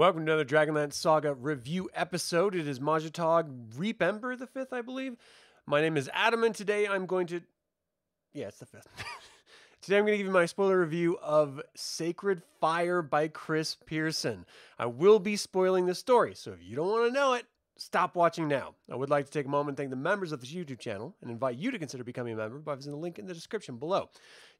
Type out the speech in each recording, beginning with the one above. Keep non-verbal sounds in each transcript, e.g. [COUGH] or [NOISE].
Welcome to another Dragonlance Saga review episode. It is Majatog Reap Ember the fifth, I believe. My name is Adam, and today I'm going to. Yeah, it's the fifth. [LAUGHS] today I'm going to give you my spoiler review of Sacred Fire by Chris Pierson. I will be spoiling the story, so if you don't want to know it, stop watching now. I would like to take a moment and thank the members of this YouTube channel and invite you to consider becoming a member by visiting the link in the description below.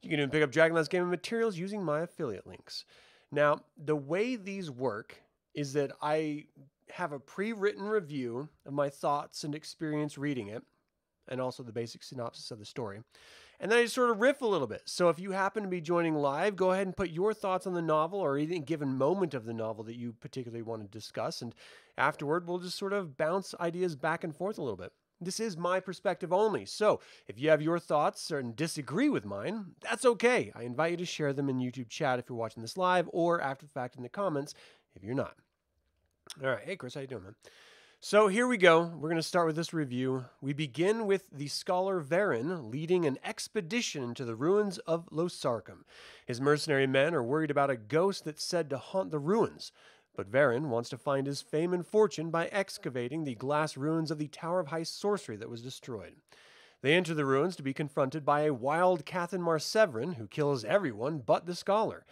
You can even pick up Dragonlance gaming materials using my affiliate links. Now, the way these work is that I have a pre written review of my thoughts and experience reading it, and also the basic synopsis of the story. And then I just sort of riff a little bit. So if you happen to be joining live, go ahead and put your thoughts on the novel or any given moment of the novel that you particularly want to discuss. And afterward, we'll just sort of bounce ideas back and forth a little bit. This is my perspective only. So if you have your thoughts and disagree with mine, that's okay. I invite you to share them in YouTube chat if you're watching this live or after the fact in the comments if you're not. All right. Hey, Chris, how you doing, man? So here we go. We're going to start with this review. We begin with the scholar Varen leading an expedition to the ruins of Losarcum. His mercenary men are worried about a ghost that's said to haunt the ruins. But Varen wants to find his fame and fortune by excavating the glass ruins of the Tower of High Sorcery that was destroyed. They enter the ruins to be confronted by a wild Cathan Marseverin who kills everyone but the scholar.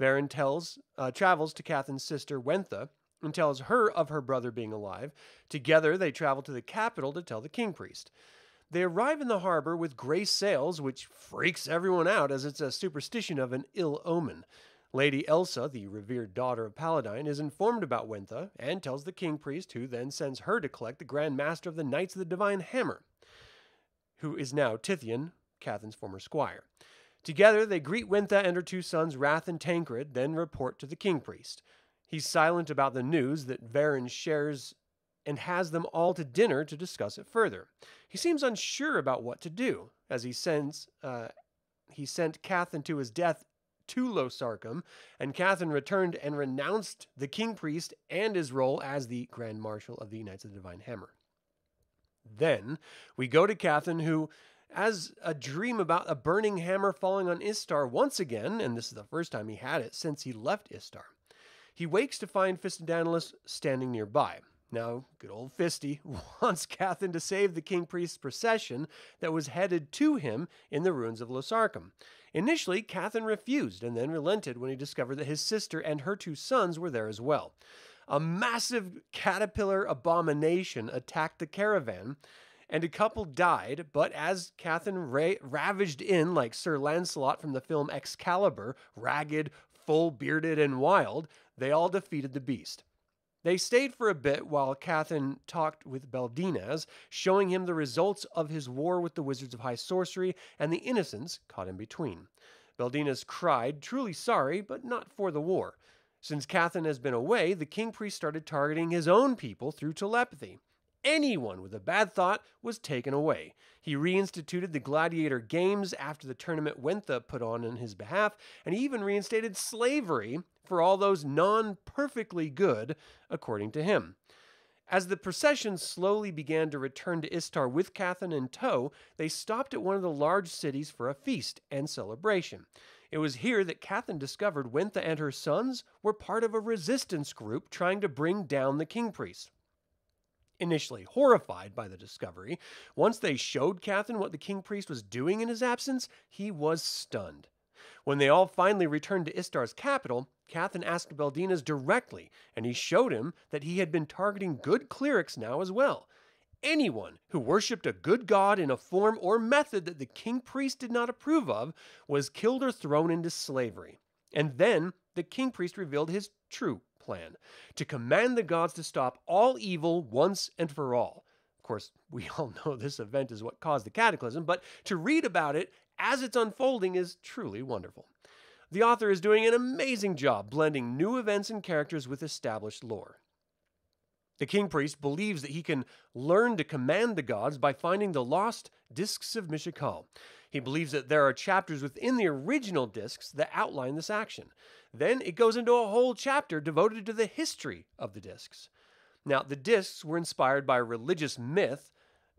Varen tells, uh, travels to Cathan's sister Wentha and tells her of her brother being alive. Together, they travel to the capital to tell the king priest. They arrive in the harbor with gray sails, which freaks everyone out as it's a superstition of an ill omen. Lady Elsa, the revered daughter of Paladine, is informed about Wentha and tells the king priest, who then sends her to collect the Grand Master of the Knights of the Divine Hammer, who is now Tithian, Cathan's former squire. Together, they greet Wentha and her two sons, Wrath and Tancred, then report to the king priest. He's silent about the news that Varen shares and has them all to dinner to discuss it further. He seems unsure about what to do, as he sends uh, he sent Cathan to his death to Losarcum, and Cathan returned and renounced the king priest and his role as the Grand Marshal of the Knights of the Divine Hammer. Then we go to Cathan, who has a dream about a burning hammer falling on Istar once again, and this is the first time he had it since he left Istar. He wakes to find Fistandantilus standing nearby. Now, good old Fisty [LAUGHS] wants Cathan to save the king priest's procession that was headed to him in the ruins of Losarcum. Initially, Cathan refused and then relented when he discovered that his sister and her two sons were there as well. A massive caterpillar abomination attacked the caravan, and a couple died, but as ra- ravaged in like Sir Lancelot from the film Excalibur, ragged, full bearded, and wild, they all defeated the beast. They stayed for a bit while Cathan talked with Beldinas, showing him the results of his war with the Wizards of High Sorcery and the innocents caught in between. Beldinas cried, truly sorry, but not for the war. Since Cathan has been away, the king priest started targeting his own people through telepathy. Anyone with a bad thought was taken away. He reinstituted the gladiator games after the tournament Wentha put on in his behalf, and he even reinstated slavery for all those non perfectly good, according to him. As the procession slowly began to return to Istar with Cathan in tow, they stopped at one of the large cities for a feast and celebration. It was here that Cathan discovered Wentha and her sons were part of a resistance group trying to bring down the king priest. Initially horrified by the discovery, once they showed Cathan what the king priest was doing in his absence, he was stunned. When they all finally returned to Istar's capital, Cathan asked Beldinas directly, and he showed him that he had been targeting good clerics now as well. Anyone who worshipped a good god in a form or method that the king priest did not approve of was killed or thrown into slavery. And then the king priest revealed his true plan to command the gods to stop all evil once and for all. Of course, [LAUGHS] we all know this event is what caused the cataclysm, but to read about it as it's unfolding is truly wonderful. The author is doing an amazing job blending new events and characters with established lore. The king priest believes that he can learn to command the gods by finding the lost discs of Mishakal. He believes that there are chapters within the original discs that outline this action. Then it goes into a whole chapter devoted to the history of the discs. Now, the discs were inspired by religious myth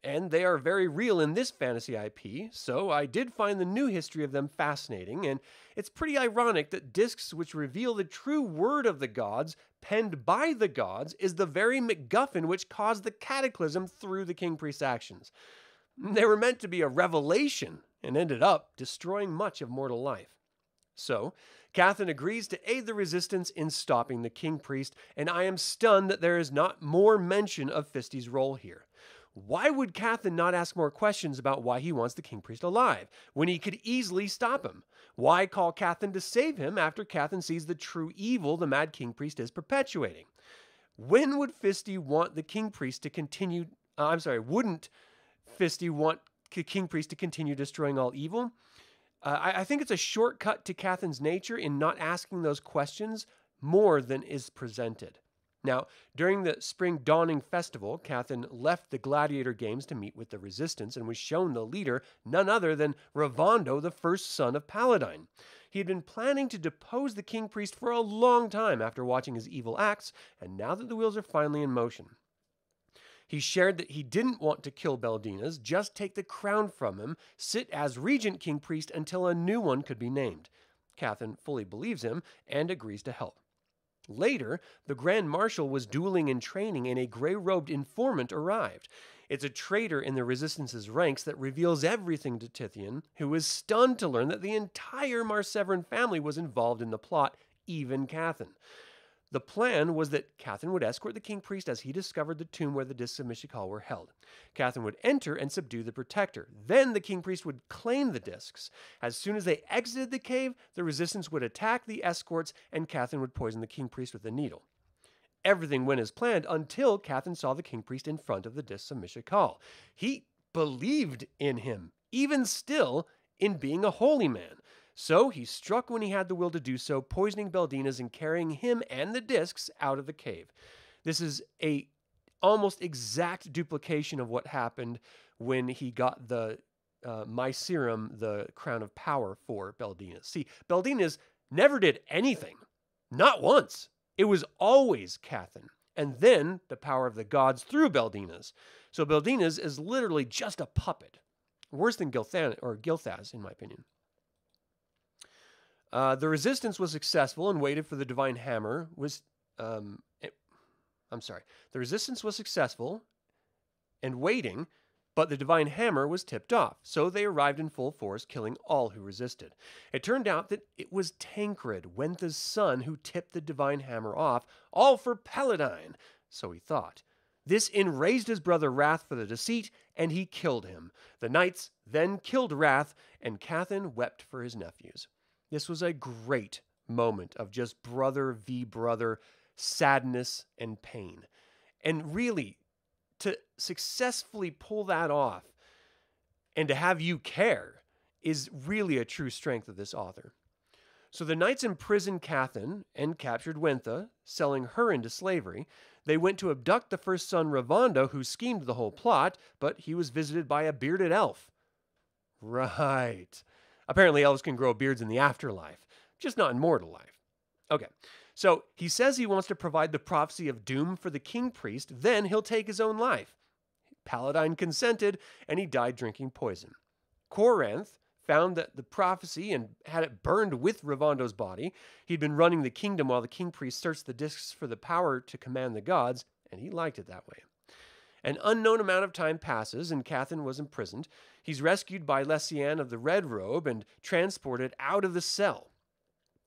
and they are very real in this fantasy IP, so I did find the new history of them fascinating, and it's pretty ironic that discs which reveal the true word of the gods, penned by the gods, is the very MacGuffin which caused the cataclysm through the King Priest's actions. They were meant to be a revelation and ended up destroying much of mortal life. So, Cathan agrees to aid the resistance in stopping the King Priest, and I am stunned that there is not more mention of Fisty's role here. Why would Cathan not ask more questions about why he wants the King Priest alive, when he could easily stop him? Why call Cathan to save him after Cathan sees the true evil the Mad King Priest is perpetuating? When would Fisty want the King Priest to continue? Uh, I'm sorry, wouldn't Fisty want King Priest to continue destroying all evil? Uh, I, I think it's a shortcut to Cathan's nature in not asking those questions more than is presented. Now, during the Spring Dawning Festival, Cathan left the gladiator games to meet with the resistance and was shown the leader, none other than Ravando, the first son of Paladine. He had been planning to depose the king priest for a long time after watching his evil acts, and now that the wheels are finally in motion. He shared that he didn't want to kill Beldinas, just take the crown from him, sit as regent king priest until a new one could be named. Cathan fully believes him and agrees to help. Later, the Grand Marshal was dueling in training and a gray robed informant arrived. It's a traitor in the Resistance's ranks that reveals everything to Tithian, who is stunned to learn that the entire Marseveran family was involved in the plot, even Cathan. The plan was that Cathan would escort the king priest as he discovered the tomb where the discs of Mishakal were held. Cathan would enter and subdue the protector. Then the king priest would claim the discs. As soon as they exited the cave, the resistance would attack the escorts and Cathan would poison the king priest with a needle. Everything went as planned until Cathan saw the king priest in front of the discs of Mishakal. He believed in him, even still, in being a holy man. So he struck when he had the will to do so, poisoning Beldinas and carrying him and the discs out of the cave. This is a almost exact duplication of what happened when he got the uh, Mycerium, the crown of power for Beldinas. See, Beldinas never did anything, not once. It was always Cathan, and then the power of the gods through Beldinas. So Beldinas is literally just a puppet, worse than Gilthan or Gilthaz, in my opinion. Uh, the resistance was successful and waited for the divine hammer. Was um, it, I'm sorry. The resistance was successful and waiting, but the divine hammer was tipped off. So they arrived in full force, killing all who resisted. It turned out that it was Tancred, Wentha's son, who tipped the divine hammer off, all for Paladine. So he thought. This enraged his brother Wrath for the deceit, and he killed him. The knights then killed Wrath, and Cathan wept for his nephews. This was a great moment of just brother v brother sadness and pain. And really, to successfully pull that off and to have you care is really a true strength of this author. So the knights imprisoned Cathan and captured Wentha, selling her into slavery. They went to abduct the first son Ravando, who schemed the whole plot, but he was visited by a bearded elf. Right. Apparently, elves can grow beards in the afterlife, just not in mortal life. Okay, so he says he wants to provide the prophecy of doom for the king priest, then he'll take his own life. Paladine consented, and he died drinking poison. Corinth found that the prophecy and had it burned with Ravando's body. He'd been running the kingdom while the king priest searched the discs for the power to command the gods, and he liked it that way. An unknown amount of time passes, and Cathan was imprisoned. He's rescued by Lesian of the Red Robe and transported out of the cell.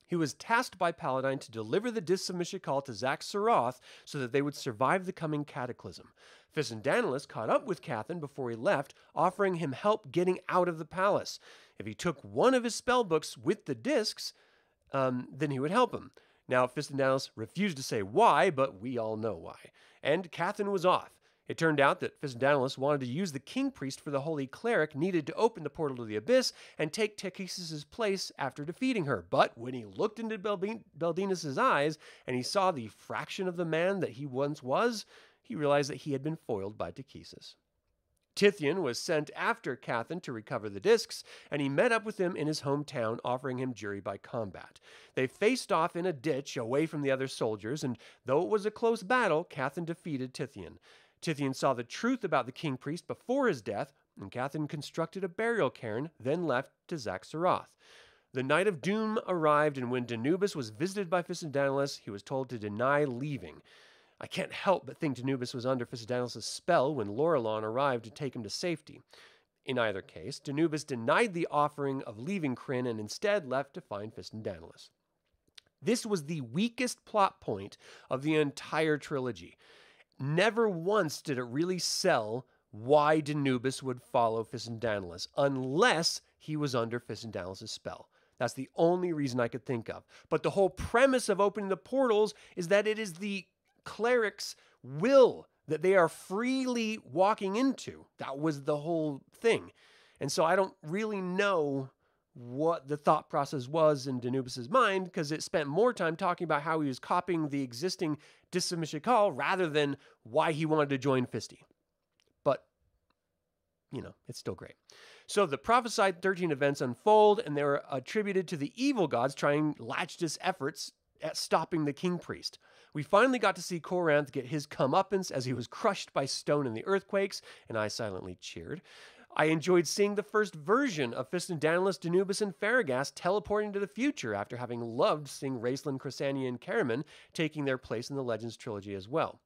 He was tasked by Paladine to deliver the discs of Mishakal to Saroth so that they would survive the coming cataclysm. Fistandantilus caught up with Cathan before he left, offering him help getting out of the palace. If he took one of his spell books with the discs, um, then he would help him. Now, Fistandantilus refused to say why, but we all know why. And Cathan was off. It turned out that Fistandantilus wanted to use the king priest for the holy cleric needed to open the portal to the abyss and take Takhisis' place after defeating her. But when he looked into Beldinas' eyes and he saw the fraction of the man that he once was, he realized that he had been foiled by Takhisis. Tithian was sent after Cathan to recover the discs, and he met up with him in his hometown, offering him jury by combat. They faced off in a ditch away from the other soldiers, and though it was a close battle, Cathan defeated Tithian. Tithian saw the truth about the king priest before his death, and Cathan constructed a burial cairn, then left to Xak Tsaroth. The night of doom arrived, and when Denubis was visited by Fistandantilus, he was told to deny leaving. I can't help but think Denubis was under Fistandantilus' spell when Loralon arrived to take him to safety. In either case, Denubis denied the offering of leaving Krynn and instead left to find Fistandantilus. This was the weakest plot point of the entire trilogy. Never once did it really sell why Denubis would follow Fistandantilus, unless he was under Fistandantilus' spell. That's the only reason I could think of. But the whole premise of opening the portals is that it is the cleric's will that they are freely walking into. That was the whole thing. And so I don't really know what the thought process was in Denubis' mind because it spent more time talking about how he was copying the existing Dis of Mishakal rather than why he wanted to join Fisti. But, you know, it's still great. So the prophesied 13 events unfold, and they are attributed to the evil gods trying Lachtus' efforts at stopping the king priest. We finally got to see Koranth get his comeuppance as he was crushed by stone in the earthquakes, and I silently cheered. I enjoyed seeing the first version of Fist and Fistandantilus, Denubis, and Ferragas teleporting to the future after having loved seeing Raistlin, Crysania, and Caramon taking their place in the Legends trilogy as well.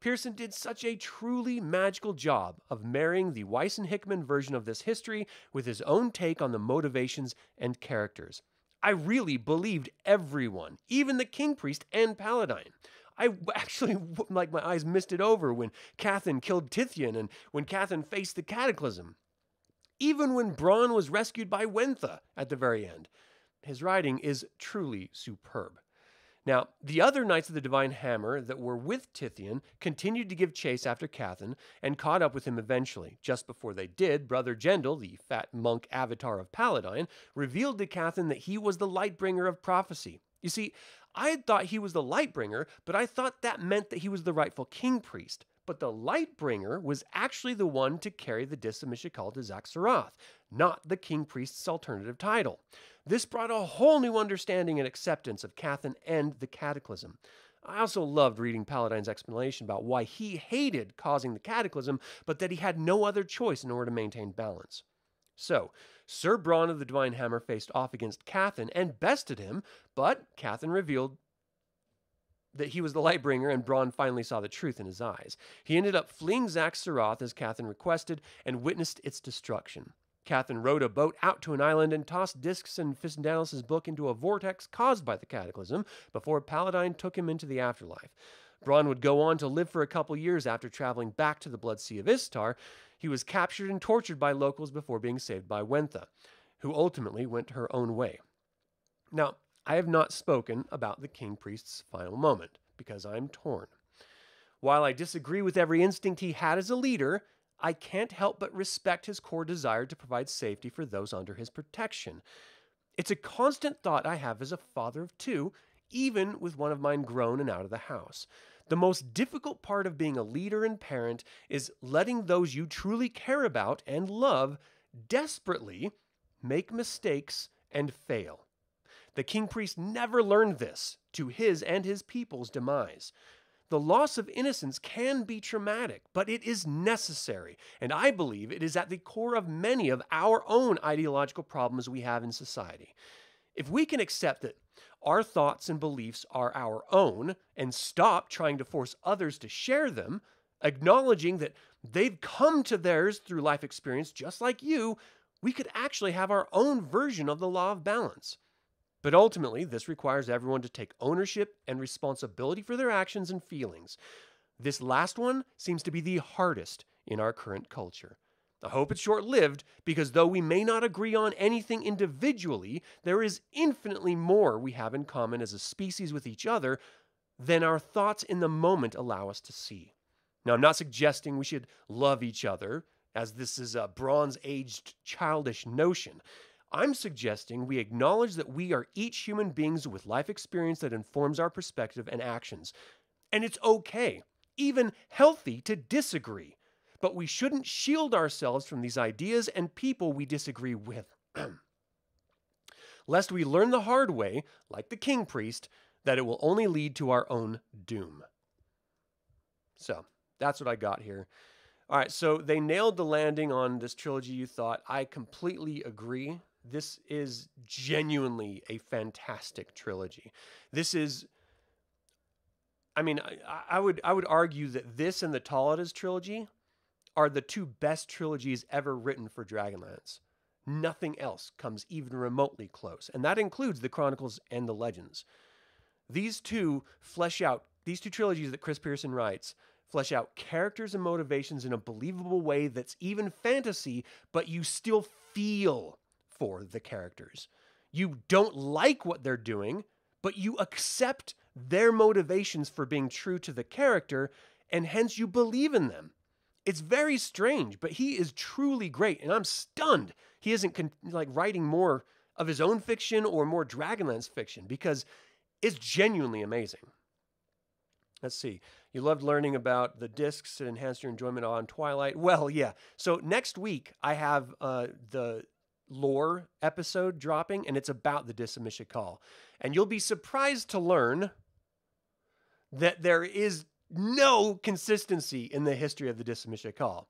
Pierson did such a truly magical job of marrying the Weiss and Hickman version of this history with his own take on the motivations and characters. I really believed everyone, even the king priest and paladine. I [LAUGHS] actually, like, my eyes misted over when Cathan killed Tithian and when Cathan faced the cataclysm. Even when Bronn was rescued by Wentha at the very end. His writing is truly superb. Now, the other Knights of the Divine Hammer that were with Tithian continued to give chase after Cathan and caught up with him eventually. Just before they did, Brother Jendel, the fat monk avatar of Paladine, revealed to Cathan that he was the Lightbringer of prophecy. You see, I had thought he was the Lightbringer, but I thought that meant that he was the rightful king priest. But the Lightbringer was actually the one to carry the Dis of Mishakal to Xak Tsaroth, not the king priest's alternative title. This brought a whole new understanding and acceptance of Cathan and the Cataclysm. I also loved reading Paladine's explanation about why he hated causing the Cataclysm, but that he had no other choice in order to maintain balance. So, Sir Bronn of the Divine Hammer faced off against Cathan and bested him, but Cathan revealed that he was the Lightbringer, and Bronn finally saw the truth in his eyes. He ended up fleeing Xak as Cathan requested and witnessed its destruction. Cathan rowed a boat out to an island and tossed Discs and Fistandantilus' book into a vortex caused by the cataclysm before Paladine took him into the afterlife. Bronn would go on to live for a couple years after traveling back to the Blood Sea of Istar. He was captured and tortured by locals before being saved by Wentha, who ultimately went her own way. Now, I have not spoken about the King Priest's final moment because I'm torn. While I disagree with every instinct he had as a leader, I can't help but respect his core desire to provide safety for those under his protection. It's a constant thought I have as a father of two, even with one of mine grown and out of the house. The most difficult part of being a leader and parent is letting those you truly care about and love desperately make mistakes and fail. The king priest never learned this to his and his people's demise. The loss of innocence can be traumatic, but it is necessary, and I believe it is at the core of many of our own ideological problems we have in society. If we can accept that our thoughts and beliefs are our own and stop trying to force others to share them, acknowledging that they've come to theirs through life experience just like you, we could actually have our own version of the law of balance. But ultimately, this requires everyone to take ownership and responsibility for their actions and feelings. This last one seems to be the hardest in our current culture. I hope it's short lived because though we may not agree on anything individually, there is infinitely more we have in common as a species with each other than our thoughts in the moment allow us to see. Now, I'm not suggesting we should love each other, as this is a Bronze Aged childish notion. I'm suggesting we acknowledge that we are each human beings with life experience that informs our perspective and actions. And it's okay, even healthy, to disagree. But we shouldn't shield ourselves from these ideas and people we disagree with. [CLEARS THROAT] Lest we learn the hard way, like the king priest, that it will only lead to our own doom. So, That's what I got here. All right, so they nailed the landing on this trilogy you thought. I completely agree. This is genuinely a fantastic trilogy. This is I mean, I, I would I would argue that this and the Taladas trilogy are the two best trilogies ever written for Dragonlance. Nothing else comes even remotely close, and that includes the Chronicles and the Legends. These two flesh out these two trilogies that Chris Pierson writes flesh out characters and motivations in a believable way that's even fantasy, but you still feel for the characters. You don't like what they're doing, but you accept their motivations for being true to the character, and hence you believe in them. It's very strange, but he is truly great, and I'm stunned he isn't con- like writing more of his own fiction or more Dragonlance fiction because it's genuinely amazing. Let's see. You loved learning about the discs that enhanced your enjoyment on Twilight. Well, yeah. So next week I have uh, the lore episode dropping, and it's about the Disc call. And you'll be surprised to learn that there is no consistency in the history of the Disc call.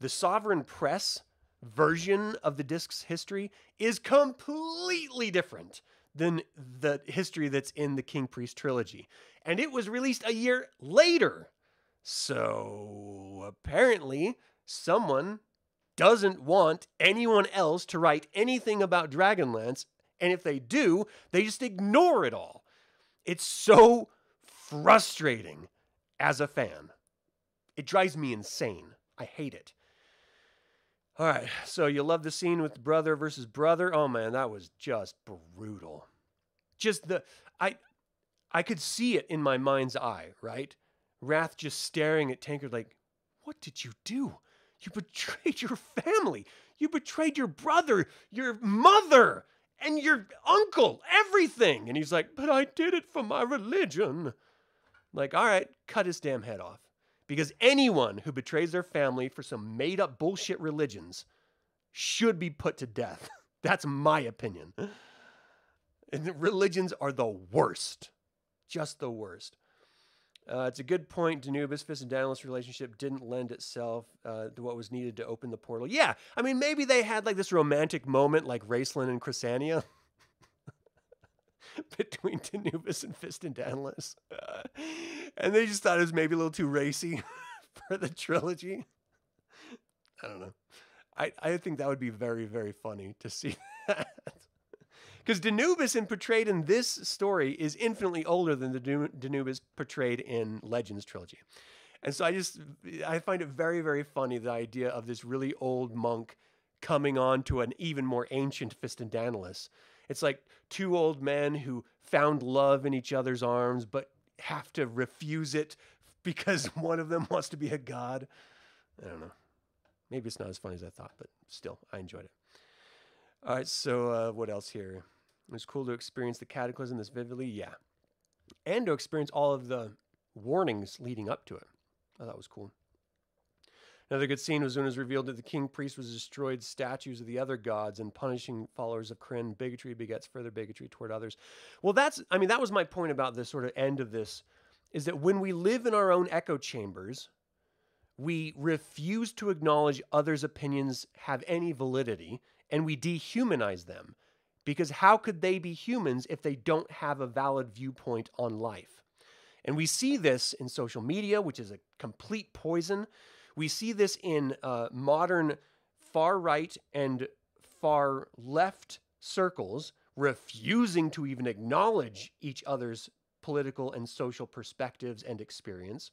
The Sovereign Press version of the disc's history is completely different than the history that's in the King Priest trilogy. And it was released a year later. So apparently, someone doesn't want anyone else to write anything about Dragonlance. And if they do, they just ignore it all. It's so frustrating as a fan. It drives me insane. I hate it. All right, so you love the scene with brother versus brother. Oh man, that was just brutal. Just the I I could see it in my mind's eye, right? Wrath just staring at Tancred like, "What did you do? You betrayed your family. You betrayed your brother, your mother, and your uncle, everything." And he's like, "But I did it for my religion." Like, all right, cut his damn head off. Because anyone who betrays their family for some made up bullshit religions should be put to death. [LAUGHS] That's my opinion. And religions are the worst. Just the worst. Uh, it's a good point. Denubis, Fist, and Daedalus relationship didn't lend itself uh, to what was needed to open the portal. Yeah, I mean, maybe they had like this romantic moment like Raistlin and Crysania. [LAUGHS] between Denubis and Fistandantilus. Uh, [LAUGHS] and they just thought it was maybe a little too racy [LAUGHS] for the trilogy. I don't know. I, I think that would be very, very funny to see. Because Denubis in portrayed in this story is infinitely older than the Denubis portrayed in Legends trilogy. And so I just I find it very, very funny the idea of this really old monk coming on to an even more ancient Fistandantilus it's like two old men who found love in each other's arms, but have to refuse it because [LAUGHS] one of them wants to be a god. I don't know. Maybe it's not as funny as I thought, but still, I enjoyed it. All right, so uh, what else here? It was cool to experience the cataclysm this vividly, yeah, and to experience all of the warnings leading up to it. I thought was cool. Another good scene was when it was revealed that the king priest was destroyed statues of the other gods and punishing followers of Krynn. Bigotry begets further bigotry toward others. Well, that's, I mean, that was my point about this sort of end of this is that when we live in our own echo chambers, we refuse to acknowledge others' opinions have any validity and we dehumanize them. Because how could they be humans if they don't have a valid viewpoint on life? And we see this in social media, which is a complete poison. We see this in uh, modern far right and far left circles refusing to even acknowledge each other's political and social perspectives and experience.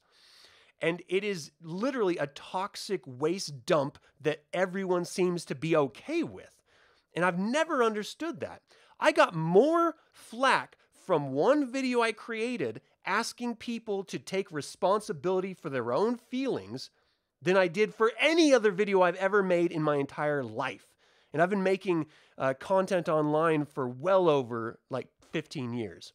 And it is literally a toxic waste dump that everyone seems to be okay with. And I've never understood that. I got more flack from one video I created asking people to take responsibility for their own feelings than I did for any other video I've ever made in my entire life. And I've been making uh, content online for well over like 15 years.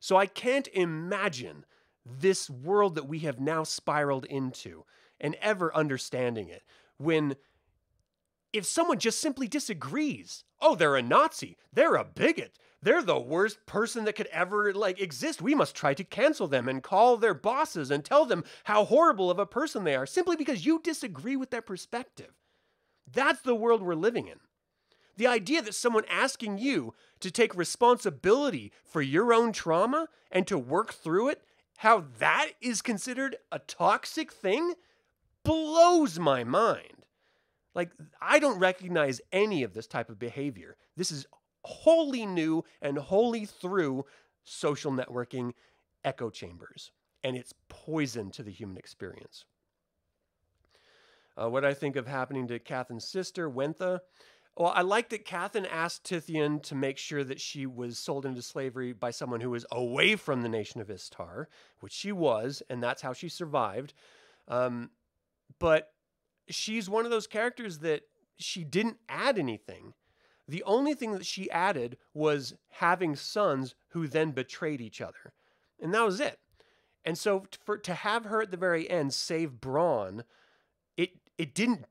So I can't imagine this world that we have now spiraled into and ever understanding it when if someone just simply disagrees, oh, they're a Nazi, they're a bigot, they're the worst person that could ever like exist. We must try to cancel them and call their bosses and tell them how horrible of a person they are simply because you disagree with their perspective. That's the world we're living in. The idea that someone asking you to take responsibility for your own trauma and to work through it, how that is considered a toxic thing, blows my mind. Like, I don't recognize any of this type of behavior. This is wholly new and wholly through social networking echo chambers. And it's poison to the human experience. Uh, what I think of happening to Cathan's sister, Wentha, well, I like that Cathan asked Tithian to make sure that she was sold into slavery by someone who was away from the nation of Istar, which she was, and that's how she survived. Um, but she's one of those characters that she didn't add anything. The only thing that she added was having sons who then betrayed each other. And that was it. And so for to have her at the very end save Bronn, it it didn't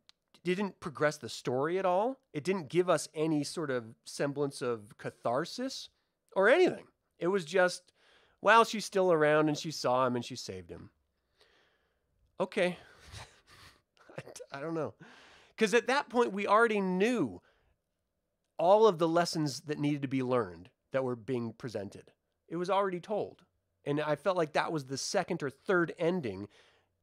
didn't progress the story at all. It didn't give us any sort of semblance of catharsis or anything. It was just, well, she's still around and she saw him and she saved him. Okay. I, don't know. Because at that point, we already knew all of the lessons that needed to be learned that were being presented. It was already told. And I felt like that was the second or third ending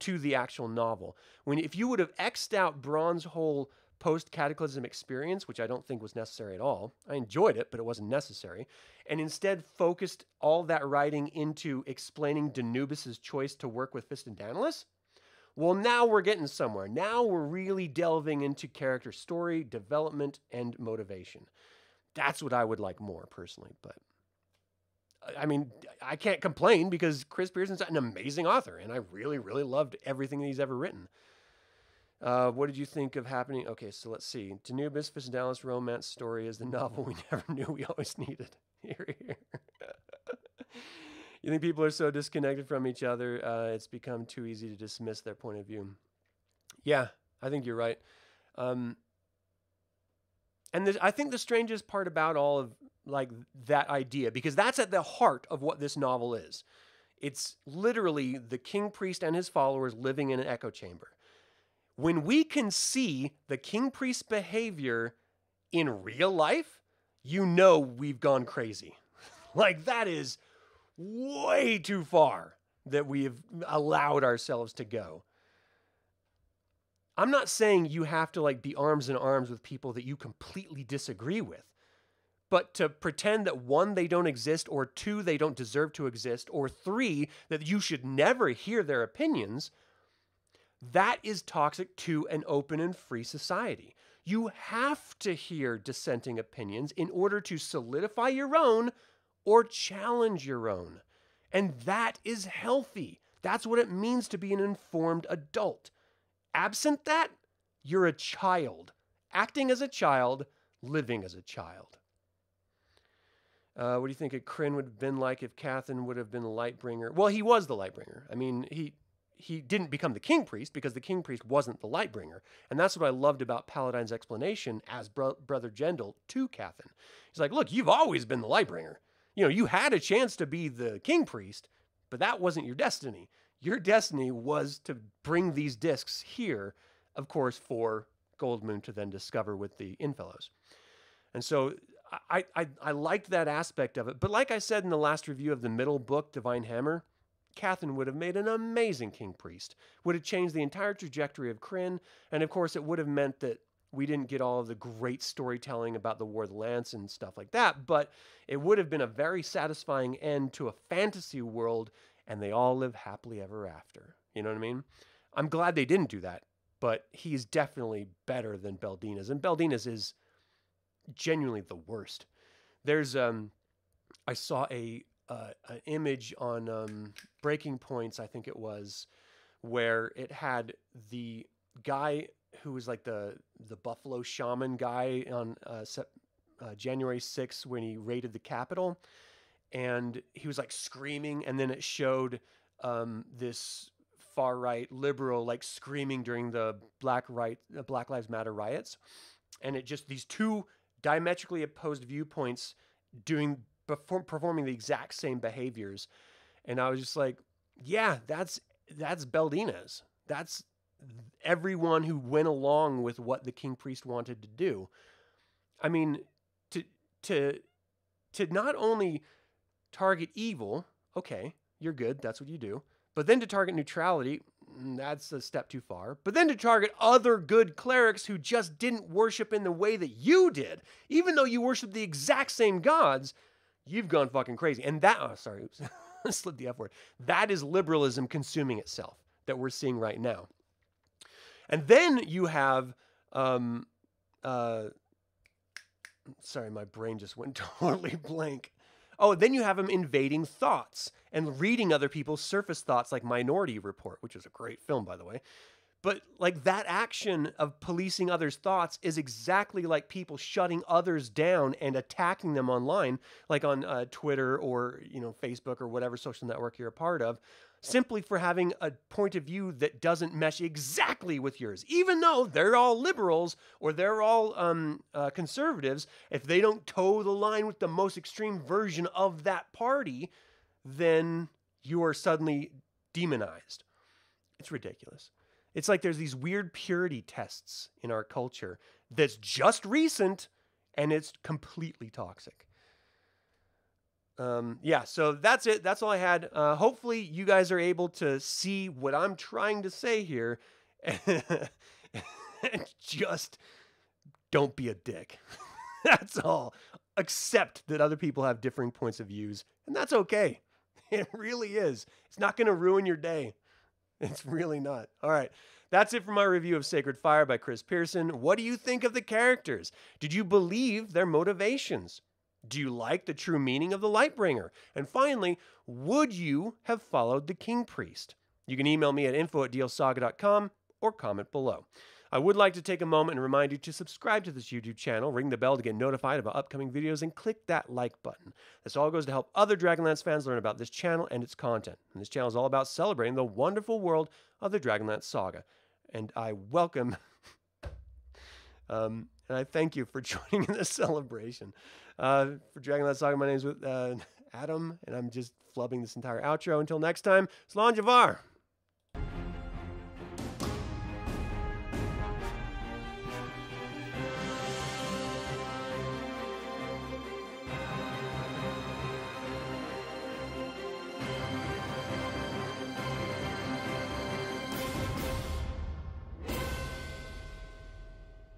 to the actual novel. When if you would have xed out Bronn's whole post cataclysm experience, which I don't think was necessary at all. I enjoyed it, but it wasn't necessary. And instead focused all that writing into explaining Denubis's choice to work with Fistandantilus. Well, now we're getting somewhere. Now we're really delving into character story, development, and motivation. That's what I would like more personally, but I mean, I can't complain because Chris Pierson's an amazing author, and I really, really loved everything that he's ever written. Uh, what did you think of happening? Okay, so let's see. Denubis Dallas romance story is the [LAUGHS] novel we never knew we always needed. [LAUGHS] Here, here. You think people are so disconnected from each other, uh, it's become too easy to dismiss their point of view. Yeah, I think you're right. Um, and I think the strangest part about all of like that idea because that's at the heart of what this novel is. It's literally the king priest and his followers living in an echo chamber. When we can see the king priest behavior in real life, you know we've gone crazy. [LAUGHS] like that is way too far that we have allowed ourselves to go. I'm not saying you have to like be arms in arms with people that you completely disagree with. But to pretend that one, they don't exist, or two, they don't deserve to exist, or three, that you should never hear their opinions, that is toxic to an open and free society. You have to hear dissenting opinions in order to solidify your own or challenge your own. And that is healthy. That's what it means to be an informed adult. Absent that, you're a child, acting as a child, living as a child. Uh, what do you think a Krynn would have been like if Cathan would have been the Lightbringer? Well, he was the Lightbringer. I mean, he he didn't become the King Priest because the King Priest wasn't the Lightbringer, and that's what I loved about Paladine's explanation as bro- Brother Jendal to Cathan. He's like, "Look, you've always been the Lightbringer. You know, you had a chance to be the King Priest, but that wasn't your destiny. Your destiny was to bring these discs here, of course, for Goldmoon to then discover with the Innfellows. And so I, I, I liked that aspect of it. But like I said in the last review of the middle book, Divine Hammer, Cathan would have made an amazing king priest, would have changed the entire trajectory of Krynn, and of course, it would have meant that we didn't get all of the great storytelling about the War of the Lance and stuff like that, but it would have been a very satisfying end to a fantasy world, and they all live happily ever after. You know what I mean? I'm glad they didn't do that, but he's definitely better than Beldinas, and Beldinas is genuinely the worst. There's um, I saw a uh, an image on um, Breaking Points, I think it was, where it had the guy who was like the the Buffalo Shaman guy on uh, uh, January 6th when he raided the Capitol, and he was like screaming, and then it showed um, this far right liberal like screaming during the Black right Black Lives Matter riots, and it just these two diametrically opposed viewpoints doing perform, performing the exact same behaviors. And I was just like, yeah, that's that's Beldinas. That's everyone who went along with what the king priest wanted to do. I mean, to to to not only target evil, okay, you're good, that's what you do. But then to target neutrality, mm, that's a step too far. But then to target other good clerics who just didn't worship in the way that you did, even though you worship the exact same gods, you've gone fucking crazy. And that, oh, sorry, [LAUGHS] oops, slid the F word. That is liberalism consuming itself that we're seeing right now. And then you have, um, uh, sorry, my brain just went [LAUGHS] totally blank. Oh, then you have him invading thoughts and reading other people's surface thoughts, like Minority Report, which is a great film, by the way. But like that action of policing others' thoughts is exactly like people shutting others down and attacking them online, like on uh, Twitter or you know Facebook or whatever social network you're a part of simply for having a point of view that doesn't mesh exactly with yours. Even though they're all liberals or they're all um, uh, conservatives, if they don't toe the line with the most extreme version of that party, then you are suddenly demonized. It's ridiculous. It's like there's these weird purity tests in our culture that's just recent and it's completely toxic um, yeah, so that's it. That's all I had. Uh, hopefully, you guys are able to see what I'm trying to say here. [LAUGHS] and just don't be a dick. [LAUGHS] that's all. Accept that other people have differing points of views, and that's okay. [LAUGHS] It really is. It's not going to ruin your day. It's really not. All right. That's it for my review of Sacred Fire by Chris Pierson. What do you think of the characters? Did you believe their motivations? Do you like the true meaning of the Lightbringer? And finally, would you have followed the King Priest? You can email me at info at dlsaga.com or comment below. I would like to take a moment and remind you to subscribe to this YouTube channel, ring the bell to get notified about upcoming videos, and click that like button. This all goes to help other Dragonlance fans learn about this channel and its content. And this channel is all about celebrating the wonderful world of the Dragonlance saga. And I welcome [LAUGHS] um, and I thank you for [LAUGHS] joining in this celebration. Uh, for Dragonlance Saga, my name is uh, Adam, and I'm just flubbing this entire outro. Until next time, Slán Javar.